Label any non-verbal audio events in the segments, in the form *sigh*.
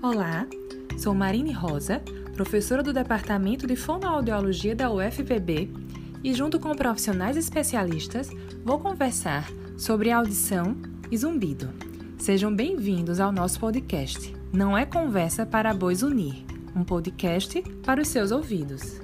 Olá, sou Marine Rosa, professora do Departamento de Fonoaudiologia da UFPB e, junto com profissionais especialistas, vou conversar sobre audição e zumbido. Sejam bem-vindos ao nosso podcast. Não é conversa para bois unir, um podcast para os seus ouvidos.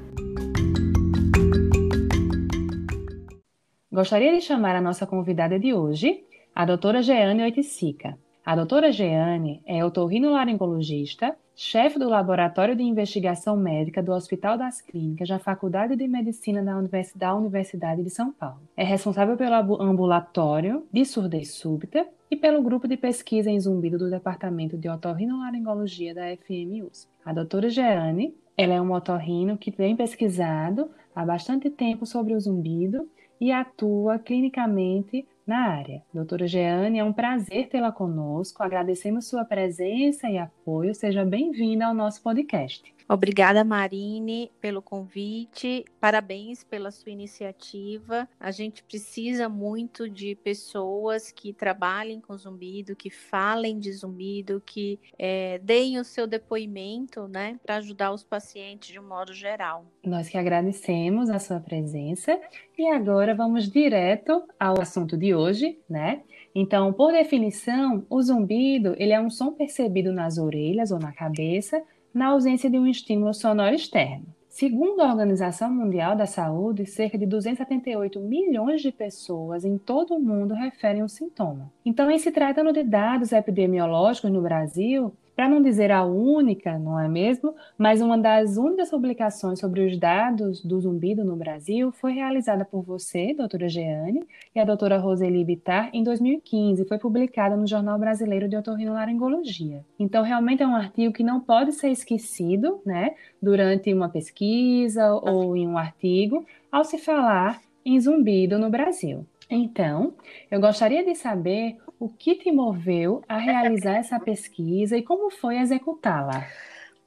Gostaria de chamar a nossa convidada de hoje, a doutora Jeane Oiticica. A doutora Jeane é otorrinolaringologista, chefe do Laboratório de Investigação Médica do Hospital das Clínicas da Faculdade de Medicina da Universidade de São Paulo. É responsável pelo ambulatório de surdez súbita e pelo grupo de pesquisa em zumbido do Departamento de Otorrinolaringologia da FMUS. A doutora Jeane ela é um otorrino que vem pesquisado há bastante tempo sobre o zumbido e atua clinicamente na área. Doutora Jeane, é um prazer tê-la conosco. Agradecemos sua presença e apoio. Seja bem-vinda ao nosso podcast. Obrigada, Marine, pelo convite. Parabéns pela sua iniciativa. A gente precisa muito de pessoas que trabalhem com zumbido, que falem de zumbido, que é, deem o seu depoimento, né, para ajudar os pacientes de um modo geral. Nós que agradecemos a sua presença e agora vamos direto ao assunto de hoje, né? Então, por definição, o zumbido ele é um som percebido nas orelhas ou na cabeça na ausência de um estímulo sonoro externo. Segundo a Organização Mundial da Saúde, cerca de 278 milhões de pessoas em todo o mundo referem o sintoma. Então, em se tratando de dados epidemiológicos no Brasil, para não dizer a única, não é mesmo? Mas uma das únicas publicações sobre os dados do zumbido no Brasil foi realizada por você, doutora Jeane, e a doutora Roseli Bittar em 2015. Foi publicada no Jornal Brasileiro de Otorrinolaringologia. Então, realmente é um artigo que não pode ser esquecido, né? Durante uma pesquisa ou em um artigo, ao se falar em zumbido no Brasil. Então, eu gostaria de saber o que te moveu a realizar essa pesquisa e como foi executá-la.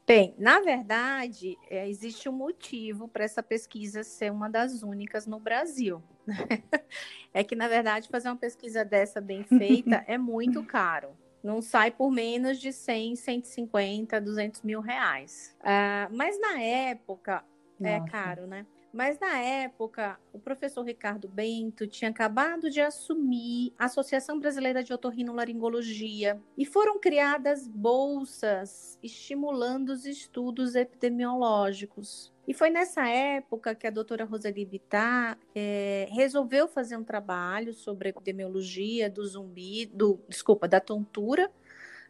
Bem, na verdade, é, existe um motivo para essa pesquisa ser uma das únicas no Brasil. *laughs* é que, na verdade, fazer uma pesquisa dessa bem feita *laughs* é muito caro. Não sai por menos de 100, 150, 200 mil reais. Uh, mas na época, é Nossa. é caro, né? Mas na época, o professor Ricardo Bento tinha acabado de assumir a Associação Brasileira de Otorrinolaringologia e foram criadas bolsas estimulando os estudos epidemiológicos. E foi nessa época que a doutora Roseli Bittar é, resolveu fazer um trabalho sobre a epidemiologia do zumbi, do, desculpa, da tontura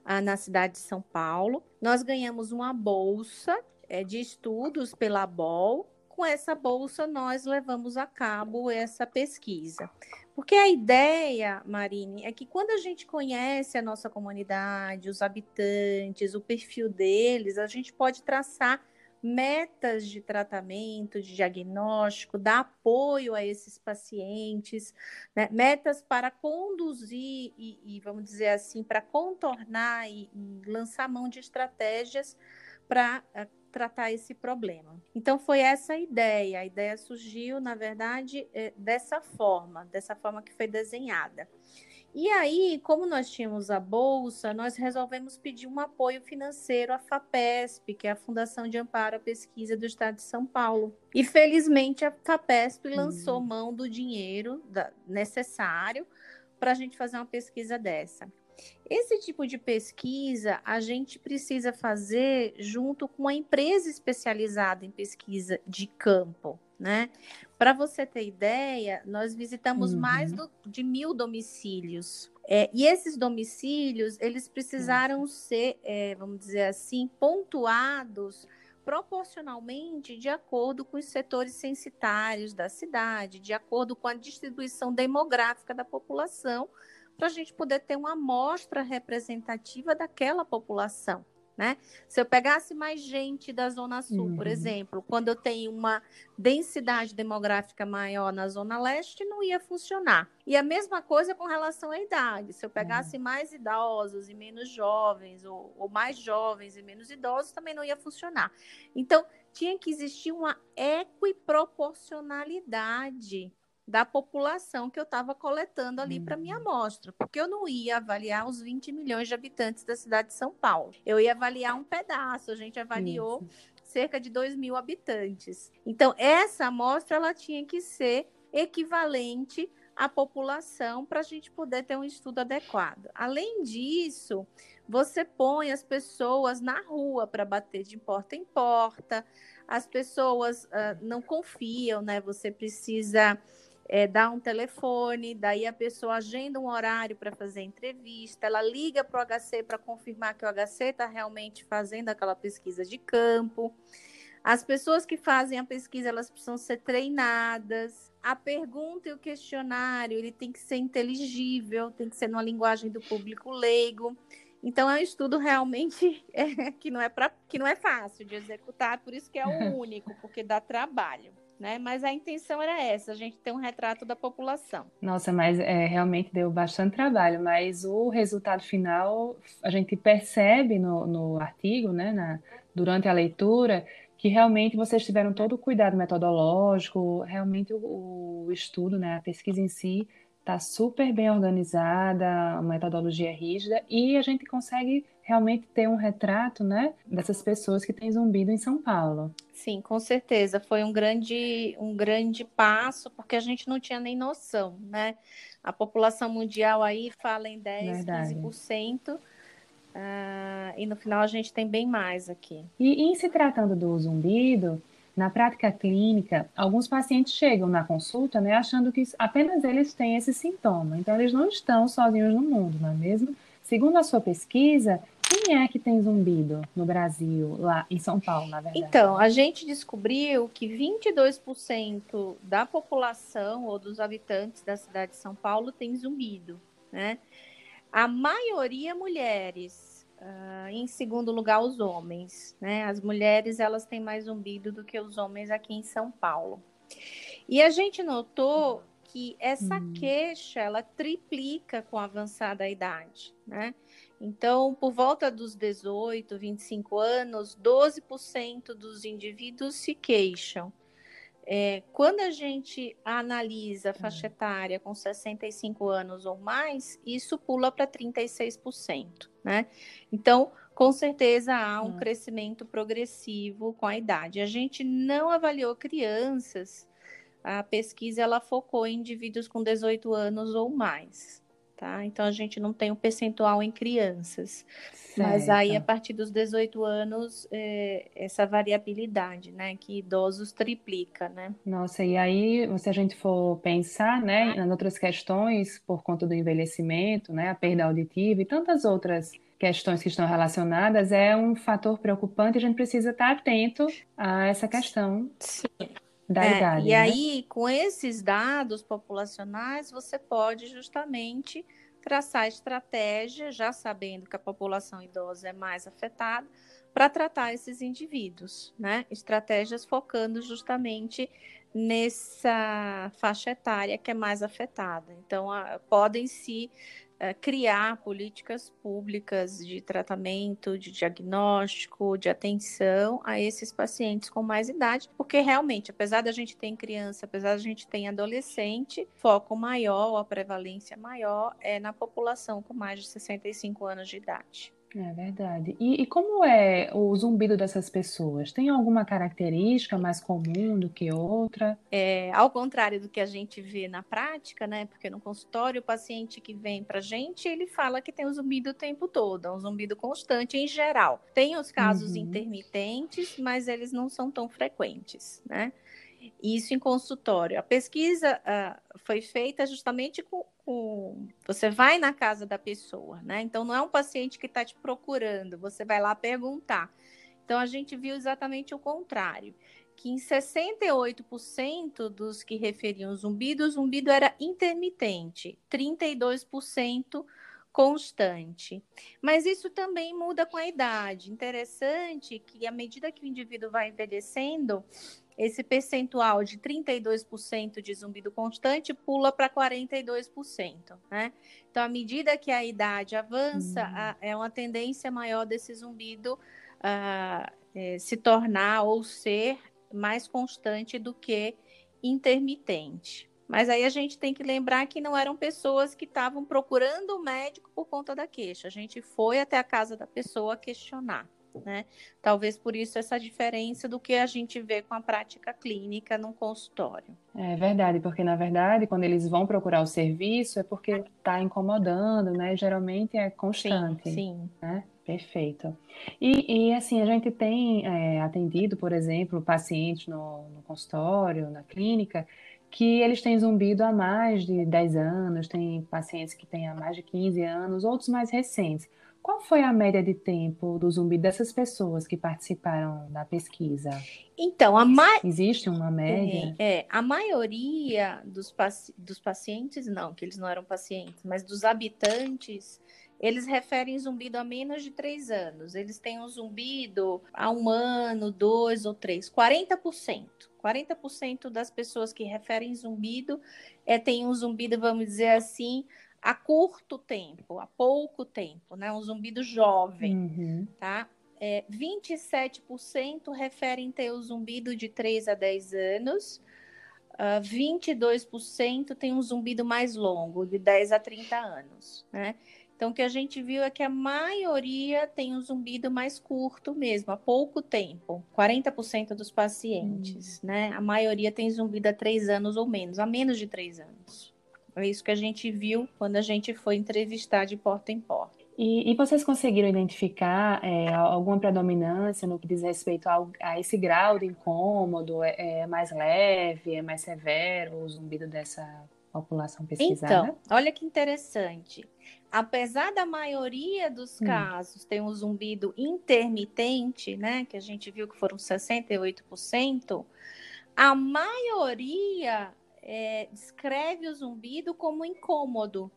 ah, na cidade de São Paulo. Nós ganhamos uma bolsa é, de estudos pela BOL com essa bolsa nós levamos a cabo essa pesquisa. Porque a ideia, Marine, é que quando a gente conhece a nossa comunidade, os habitantes, o perfil deles, a gente pode traçar metas de tratamento, de diagnóstico, dar apoio a esses pacientes, né? metas para conduzir e, e, vamos dizer assim, para contornar e, e lançar mão de estratégias para eh, tratar esse problema. Então foi essa a ideia. A ideia surgiu, na verdade, é, dessa forma, dessa forma que foi desenhada. E aí, como nós tínhamos a bolsa, nós resolvemos pedir um apoio financeiro à FAPESP, que é a Fundação de Amparo à Pesquisa do Estado de São Paulo. E felizmente a FAPESP lançou uhum. mão do dinheiro necessário para a gente fazer uma pesquisa dessa. Esse tipo de pesquisa a gente precisa fazer junto com a empresa especializada em pesquisa de campo, né? Para você ter ideia, nós visitamos uhum. mais do, de mil domicílios. É, e esses domicílios, eles precisaram Nossa. ser, é, vamos dizer assim, pontuados proporcionalmente de acordo com os setores censitários da cidade, de acordo com a distribuição demográfica da população, para a gente poder ter uma amostra representativa daquela população. Né? Se eu pegasse mais gente da Zona Sul, uhum. por exemplo, quando eu tenho uma densidade demográfica maior na Zona Leste, não ia funcionar. E a mesma coisa com relação à idade. Se eu pegasse uhum. mais idosos e menos jovens, ou, ou mais jovens e menos idosos, também não ia funcionar. Então, tinha que existir uma equiproporcionalidade da população que eu estava coletando ali para minha uhum. amostra, porque eu não ia avaliar os 20 milhões de habitantes da cidade de São Paulo. Eu ia avaliar um pedaço, a gente avaliou Isso. cerca de 2 mil habitantes. Então, essa amostra ela tinha que ser equivalente à população para a gente poder ter um estudo adequado. Além disso, você põe as pessoas na rua para bater de porta em porta, as pessoas uh, não confiam, né? Você precisa é, dá um telefone, daí a pessoa agenda um horário para fazer entrevista, ela liga para o HC para confirmar que o HC está realmente fazendo aquela pesquisa de campo. As pessoas que fazem a pesquisa, elas precisam ser treinadas. A pergunta e o questionário, ele tem que ser inteligível, tem que ser numa linguagem do público leigo. Então é um estudo realmente *laughs* é, que não é para que não é fácil de executar, por isso que é o *laughs* único, porque dá trabalho né? Mas a intenção era essa, a gente ter um retrato da população. Nossa, mas é, realmente deu bastante trabalho, mas o resultado final a gente percebe no, no artigo, né, na, durante a leitura, que realmente vocês tiveram todo o cuidado metodológico, realmente o, o estudo, né, a pesquisa em si está super bem organizada, a metodologia rígida e a gente consegue realmente ter um retrato, né, dessas pessoas que têm zumbido em São Paulo. Sim, com certeza. Foi um grande, um grande passo, porque a gente não tinha nem noção, né? A população mundial aí fala em 10, Verdade. 15%. Uh, e no final a gente tem bem mais aqui. E em se tratando do zumbido, na prática clínica, alguns pacientes chegam na consulta né, achando que apenas eles têm esse sintoma. Então, eles não estão sozinhos no mundo, não é mesmo? Segundo a sua pesquisa, quem é que tem zumbido no Brasil, lá em São Paulo, na verdade? Então, a gente descobriu que 22% da população ou dos habitantes da cidade de São Paulo tem zumbido, né? A maioria mulheres, uh, em segundo lugar os homens, né? As mulheres elas têm mais zumbido do que os homens aqui em São Paulo. E a gente notou que essa hum. queixa ela triplica com a avançada idade, né? Então, por volta dos 18, 25 anos, 12% dos indivíduos se queixam. É, quando a gente analisa a faixa etária com 65 anos ou mais, isso pula para 36%, né? Então, com certeza há um crescimento progressivo com a idade. A gente não avaliou crianças, a pesquisa ela focou em indivíduos com 18 anos ou mais, tá? Então a gente não tem um percentual em crianças. Certo. Mas aí, a partir dos 18 anos, é, essa variabilidade, né? Que idosos triplica, né? Nossa, e aí, se a gente for pensar, né, em outras questões, por conta do envelhecimento, né, a perda auditiva e tantas outras questões que estão relacionadas, é um fator preocupante e a gente precisa estar atento a essa questão. Sim da é, idade. E né? aí, com esses dados populacionais, você pode justamente traçar estratégia, já sabendo que a população idosa é mais afetada, para tratar esses indivíduos, né? Estratégias focando justamente nessa faixa etária que é mais afetada. Então, a, podem se criar políticas públicas de tratamento, de diagnóstico, de atenção a esses pacientes com mais idade, porque realmente, apesar da gente ter criança, apesar da gente ter adolescente, foco maior, a prevalência maior é na população com mais de 65 anos de idade. É verdade. E, e, como é o zumbido dessas pessoas? Tem alguma característica mais comum do que outra? É, ao contrário do que a gente vê na prática, né? Porque no consultório, o paciente que vem pra gente, ele fala que tem o zumbido o tempo todo, é um zumbido constante em geral. Tem os casos uhum. intermitentes, mas eles não são tão frequentes, né? Isso em consultório. A pesquisa uh, foi feita justamente com, com, Você vai na casa da pessoa, né? Então, não é um paciente que está te procurando, você vai lá perguntar. Então, a gente viu exatamente o contrário. Que em 68% dos que referiam zumbido, o zumbido era intermitente, 32% constante. Mas isso também muda com a idade. Interessante que, à medida que o indivíduo vai envelhecendo, esse percentual de 32% de zumbido constante pula para 42%, né? Então, à medida que a idade avança, uhum. a, é uma tendência maior desse zumbido uh, é, se tornar ou ser mais constante do que intermitente. Mas aí a gente tem que lembrar que não eram pessoas que estavam procurando o médico por conta da queixa. A gente foi até a casa da pessoa questionar. Né? Talvez por isso essa diferença do que a gente vê com a prática clínica no consultório. É verdade, porque na verdade, quando eles vão procurar o serviço, é porque está incomodando, né? Geralmente é constante. Sim, sim. Né? Perfeito. E, e, assim, a gente tem é, atendido, por exemplo, pacientes no, no consultório, na clínica, que eles têm zumbido há mais de 10 anos, tem pacientes que têm há mais de 15 anos, outros mais recentes. Qual foi a média de tempo do zumbido dessas pessoas que participaram da pesquisa? Então, a ma... existe uma média? É, é a maioria dos, paci... dos pacientes, não, que eles não eram pacientes, mas dos habitantes, eles referem zumbido a menos de três anos. Eles têm um zumbido há um ano, dois ou três, 40%. 40% das pessoas que referem zumbido é, tem um zumbido, vamos dizer assim, a curto tempo, a pouco tempo, né? Um zumbido jovem, uhum. tá? É, 27% referem ter o zumbido de 3 a 10 anos, uh, ah, 22% tem um zumbido mais longo, de 10 a 30 anos, né? Então, o que a gente viu é que a maioria tem um zumbido mais curto mesmo, há pouco tempo. 40% dos pacientes, hum. né? A maioria tem zumbido há três anos ou menos, há menos de três anos. É isso que a gente viu quando a gente foi entrevistar de porta em porta. E, e vocês conseguiram identificar é, alguma predominância no que diz respeito ao, a esse grau de incômodo? É, é mais leve, é mais severo o zumbido dessa população pesquisada? Então, olha que interessante apesar da maioria dos hum. casos ter um zumbido intermitente, né, que a gente viu que foram 68%, a maioria é, descreve o zumbido como incômodo.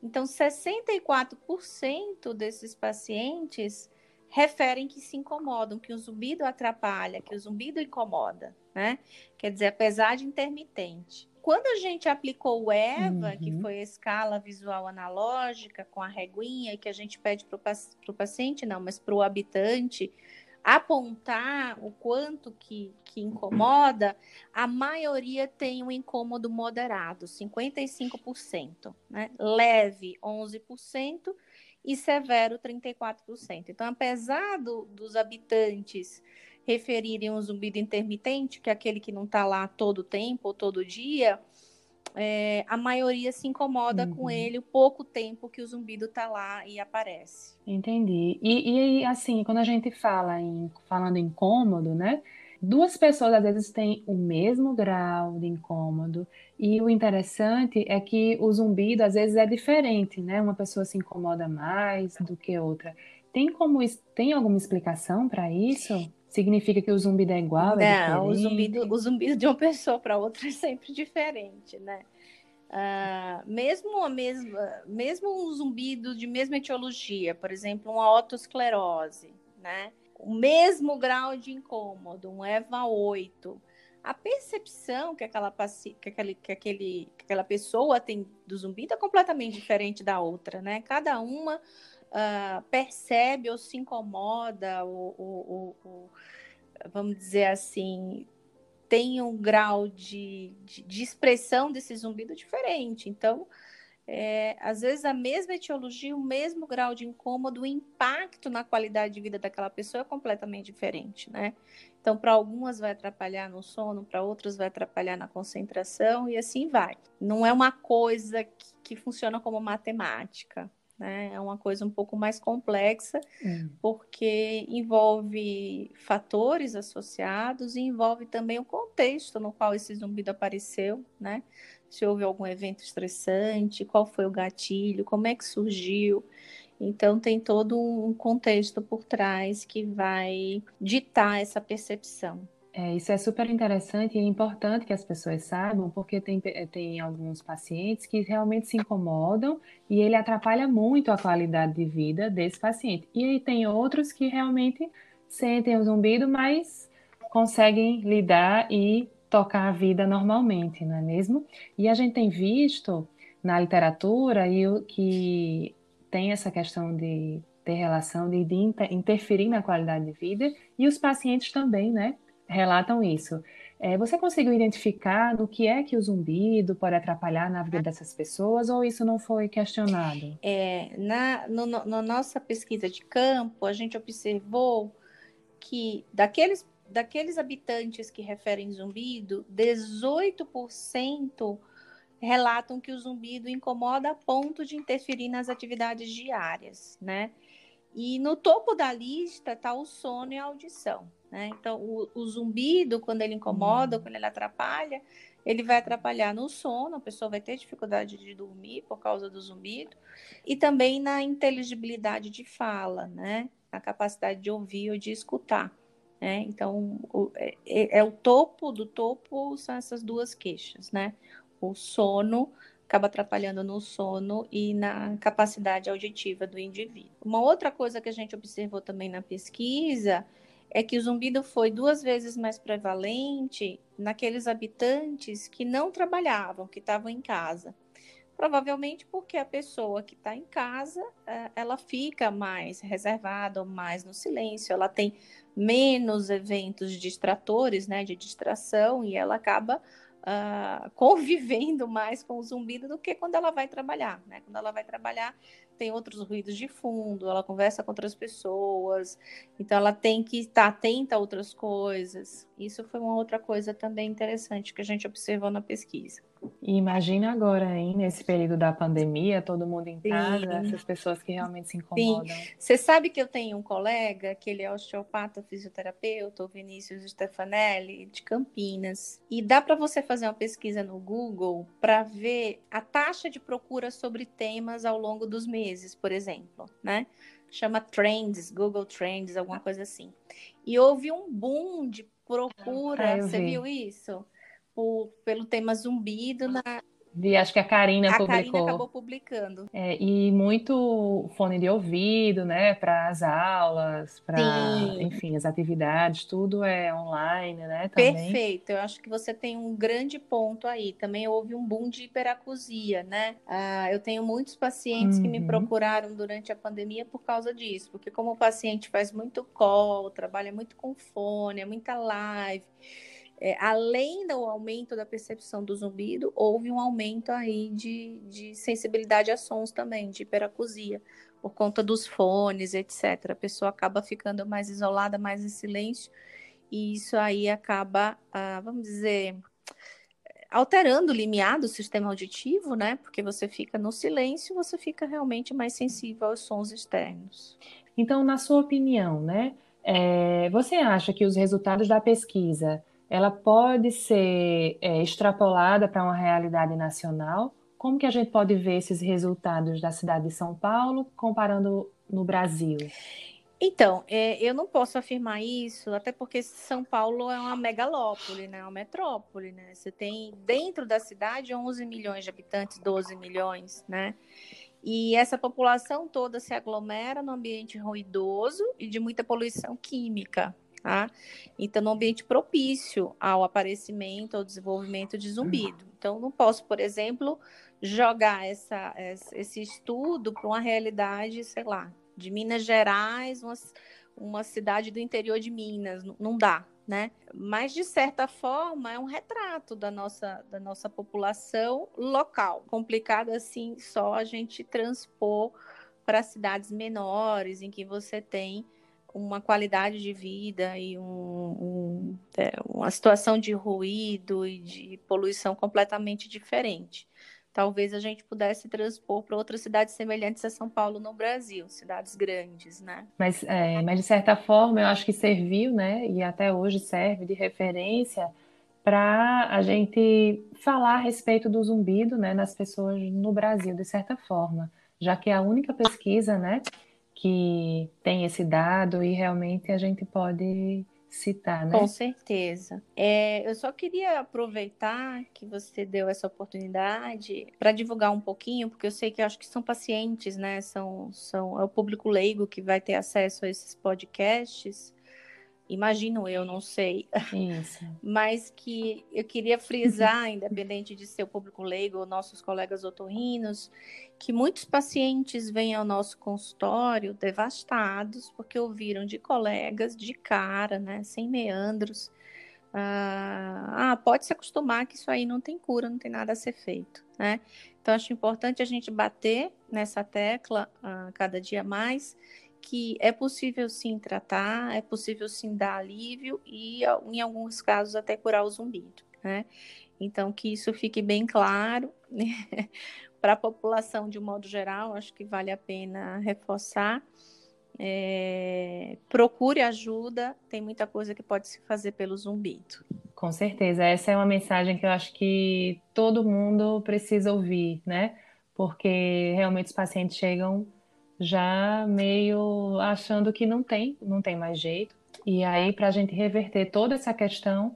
Então, 64% desses pacientes referem que se incomodam, que o zumbido atrapalha, que o zumbido incomoda, né? Quer dizer, apesar de intermitente quando a gente aplicou o EVA, uhum. que foi a escala visual analógica com a reguinha, que a gente pede para o paciente, não, mas para o habitante apontar o quanto que, que incomoda, a maioria tem um incômodo moderado, 55%, né? leve, 11%, e severo, 34%. Então, apesar do, dos habitantes referirem um zumbido intermitente, que é aquele que não está lá todo tempo ou todo dia, é, a maioria se incomoda uhum. com ele o pouco tempo que o zumbido está lá e aparece. Entendi. E, e, assim, quando a gente fala em falando incômodo, né? Duas pessoas às vezes têm o mesmo grau de incômodo e o interessante é que o zumbido às vezes é diferente, né? Uma pessoa se incomoda mais do que outra. Tem como tem alguma explicação para isso? Significa que o zumbido é igual? É Não, o zumbido, o zumbido de uma *laughs* pessoa para outra é sempre diferente, né? Uh, mesmo a mesma, mesmo um zumbido de mesma etiologia, por exemplo, uma otosclerose, né? O mesmo grau de incômodo, um EVA 8, a percepção que aquela, que aquele, que aquele, que aquela pessoa tem do zumbido é completamente diferente da outra, né? Cada uma uh, percebe ou se incomoda, ou, ou, ou, vamos dizer assim, tem um grau de, de, de expressão desse zumbido diferente. Então, é, às vezes a mesma etiologia, o mesmo grau de incômodo, o impacto na qualidade de vida daquela pessoa é completamente diferente, né? Então, para algumas vai atrapalhar no sono, para outras vai atrapalhar na concentração e assim vai. Não é uma coisa que, que funciona como matemática né? É uma coisa um pouco mais complexa, hum. porque envolve fatores associados e envolve também o contexto no qual esse zumbido apareceu, né? Se houve algum evento estressante, qual foi o gatilho, como é que surgiu. Então, tem todo um contexto por trás que vai ditar essa percepção. É, isso é super interessante e é importante que as pessoas saibam, porque tem, tem alguns pacientes que realmente se incomodam e ele atrapalha muito a qualidade de vida desse paciente. E aí tem outros que realmente sentem o zumbido, mas conseguem lidar e tocar a vida normalmente, não é mesmo? E a gente tem visto na literatura e que tem essa questão de ter relação de, de interferir na qualidade de vida e os pacientes também, né? relatam isso. É, você conseguiu identificar no que é que o zumbido pode atrapalhar na vida dessas pessoas ou isso não foi questionado? É, na no, no, na nossa pesquisa de campo, a gente observou que daqueles, daqueles habitantes que referem zumbido, 18% relatam que o zumbido incomoda a ponto de interferir nas atividades diárias, né? E no topo da lista está o sono e a audição. Né? Então, o, o, zumbido, quando ele incomoda, hum. quando ele atrapalha, ele vai atrapalhar no sono, a pessoa vai ter dificuldade de dormir por causa do zumbido, e também na inteligibilidade de fala, né? na capacidade de ouvir ou de escutar. Né? Então, o, é, é, é o topo do topo, são essas duas queixas. Né? O sono acaba atrapalhando no sono e na capacidade auditiva do indivíduo. Uma outra coisa que a gente observou também na pesquisa é que o zumbido foi duas vezes mais prevalente naqueles habitantes que não trabalhavam, que estavam em casa. Provavelmente porque a pessoa que está em casa, é, ela fica mais reservada, mais no silêncio, ela tem menos eventos distratores, né, de distração, e ela acaba uh, *laughs* convivendo mais com o zumbido do que quando ela vai trabalhar. Né? Quando ela vai trabalhar, tem outros ruídos de fundo, ela conversa com outras pessoas, então ela tem que estar atenta a outras coisas. Isso foi uma outra coisa também interessante que a gente observou na pesquisa. E imagina agora, hein, nesse período da pandemia, todo mundo em casa, Sim. essas pessoas que realmente se incomodam. Sim. Você sabe que eu tenho um colega, que ele é osteopata, fisioterapeuta, o Vinícius Stefanelli, de Campinas. E dá para você fazer uma pesquisa no Google para ver a taxa de procura sobre temas ao longo dos meses, por exemplo, né? Chama Trends, Google Trends, alguma coisa assim. E houve um boom de procura, ah, você vi. viu isso? por, pelo tema zumbido na, Vi, acho que a Karina a publicou. A Karina acabou publicando. É, e muito fone de ouvido, né, para as aulas, para, enfim, as atividades, tudo é online, né, também. Perfeito, eu acho que você tem um grande ponto aí. Também houve um boom de hiperacusia, né? Ah, eu tenho muitos pacientes uhum. que me uhum. procuraram durante a pandemia por causa disso, porque como o paciente faz muito call, trabalha muito com fone, é muita live, é, além do aumento da percepção do zumbido, houve um aumento aí de, de sensibilidade a sons também, de hiperacusia, por conta dos fones, etc. A pessoa acaba ficando mais isolada, mais em silêncio, e isso aí acaba, ah, vamos dizer, alterando o limiar do sistema auditivo, né? Porque você fica no silêncio, você fica realmente mais sensível aos sons externos. Então, na sua opinião, né? É, você acha que os resultados da pesquisa ela pode ser é, extrapolada para uma realidade nacional? Como que a gente pode ver esses resultados da cidade de São Paulo comparando no Brasil? Então, é, eu não posso afirmar isso, até porque São Paulo é uma megalópole, né? uma metrópole, né? Você tem dentro da cidade 11 milhões de habitantes, 12 milhões, né? E essa população toda se aglomera no ambiente ruidoso e de muita poluição química, tá? Então, no ambiente propício ao aparecimento, ao desenvolvimento de zumbido. Então, não posso, por exemplo, jogar essa, esse estudo para uma realidade, sei lá, de Minas Gerais, uma, uma cidade do interior de Minas, não dá, né? Mas de certa forma é um retrato da nossa da nossa população local. Complicado assim só a gente transpor para cidades menores em que você tem uma qualidade de vida e um, um, é, uma situação de ruído e de poluição completamente diferente. Talvez a gente pudesse transpor para outras cidades semelhantes a São Paulo no Brasil, cidades grandes, né? Mas, é, mas de certa forma, eu acho que serviu, né? E até hoje serve de referência para a gente falar a respeito do zumbido, né, nas pessoas no Brasil, de certa forma, já que é a única pesquisa, né, que tem esse dado e realmente a gente pode citar, né? Com certeza. É, eu só queria aproveitar que você deu essa oportunidade para divulgar um pouquinho, porque eu sei que acho que são pacientes, né? São, são, é o público leigo que vai ter acesso a esses podcasts. Imagino eu, não sei. Isso. *laughs* Mas que eu queria frisar, *laughs* independente de ser o público leigo ou nossos colegas otorrinos, que muitos pacientes vêm ao nosso consultório devastados porque ouviram de colegas de cara, né, sem meandros, ah, ah, pode se acostumar que isso aí não tem cura, não tem nada a ser feito, né? Então, acho importante a gente bater nessa tecla ah, cada dia mais, que é possível sim tratar, é possível sim dar alívio e, em alguns casos, até curar o zumbido, né? Então, que isso fique bem claro né? *laughs* para a população de um modo geral, acho que vale a pena reforçar. É, procure ajuda, tem muita coisa que pode se fazer pelo zumbido. Com certeza, essa é uma mensagem que eu acho que todo mundo precisa ouvir, né? Porque realmente os pacientes chegam já meio achando que não tem, não tem mais jeito. E aí, para a gente reverter toda essa questão,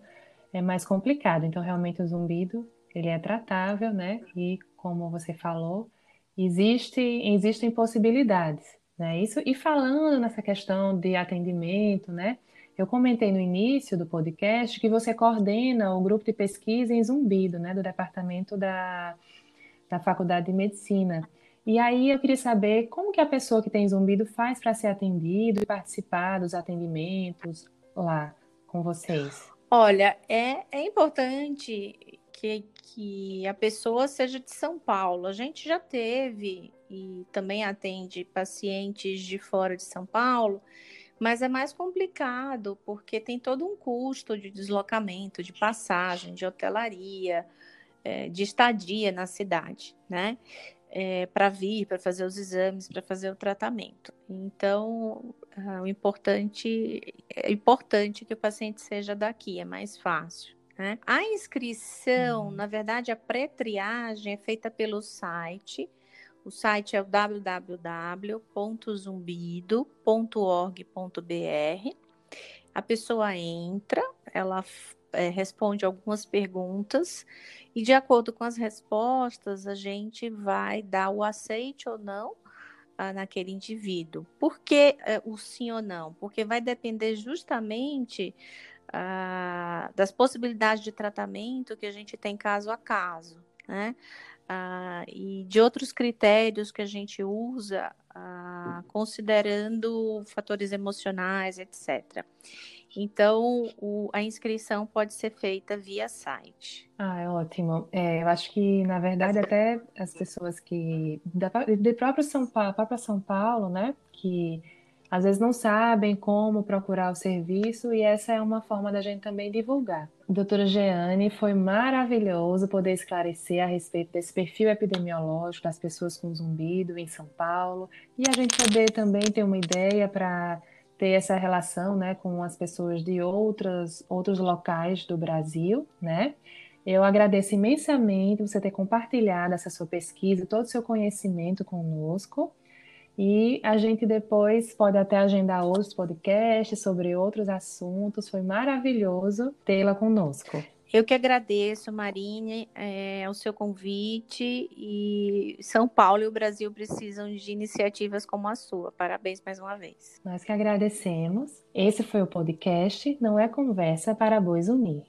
é mais complicado. Então, realmente, o zumbido, ele é tratável, né? E, como você falou, existe, existem possibilidades, né? Isso, e falando nessa questão de atendimento, né? Eu comentei no início do podcast que você coordena o grupo de pesquisa em Zumbido, né, do departamento da, da Faculdade de Medicina. E aí eu queria saber como que a pessoa que tem zumbido faz para ser atendido e participar dos atendimentos lá com vocês. Olha, é, é importante que, que a pessoa seja de São Paulo. A gente já teve e também atende pacientes de fora de São Paulo mas é mais complicado porque tem todo um custo de deslocamento, de passagem, de hotelaria, é, de estadia na cidade, né? É, para vir, para fazer os exames, para fazer o tratamento. Então, o importante é importante que o paciente seja daqui, é mais fácil. Né? A inscrição, uhum. na verdade, a pré-triagem é feita pelo site o site é o www.zumbido.org.br. A pessoa entra, ela é, responde algumas perguntas e, de acordo com as respostas, a gente vai dar o aceite ou não ah, naquele indivíduo. Por que é, o sim ou não? Porque vai depender justamente ah, das possibilidades de tratamento que a gente tem caso a caso. Né? ah, e de outros critérios que a gente usa, ah, considerando fatores emocionais, etc. Então, o, a inscrição pode ser feita via site. Ah, é ótimo. É, eu acho que, na verdade, até as pessoas que. Da, de próprio São Paulo, própria São Paulo, né? Que às vezes não sabem como procurar o serviço e essa é uma forma da gente também divulgar. Doutora Jeane, foi maravilhoso poder esclarecer a respeito desse perfil epidemiológico das pessoas com zumbido em São Paulo e a gente poder também ter uma ideia para ter essa relação né, com as pessoas de outras, outros locais do Brasil, né? Eu agradeço imensamente você ter compartilhado essa sua pesquisa, todo o seu conhecimento conosco. E a gente depois pode até agendar outros podcasts sobre outros assuntos. Foi maravilhoso tê-la conosco. Eu que agradeço, Marine, é, o seu convite. E São Paulo e o Brasil precisam de iniciativas como a sua. Parabéns mais uma vez. Nós que agradecemos. Esse foi o podcast Não é Conversa para Bois Unir.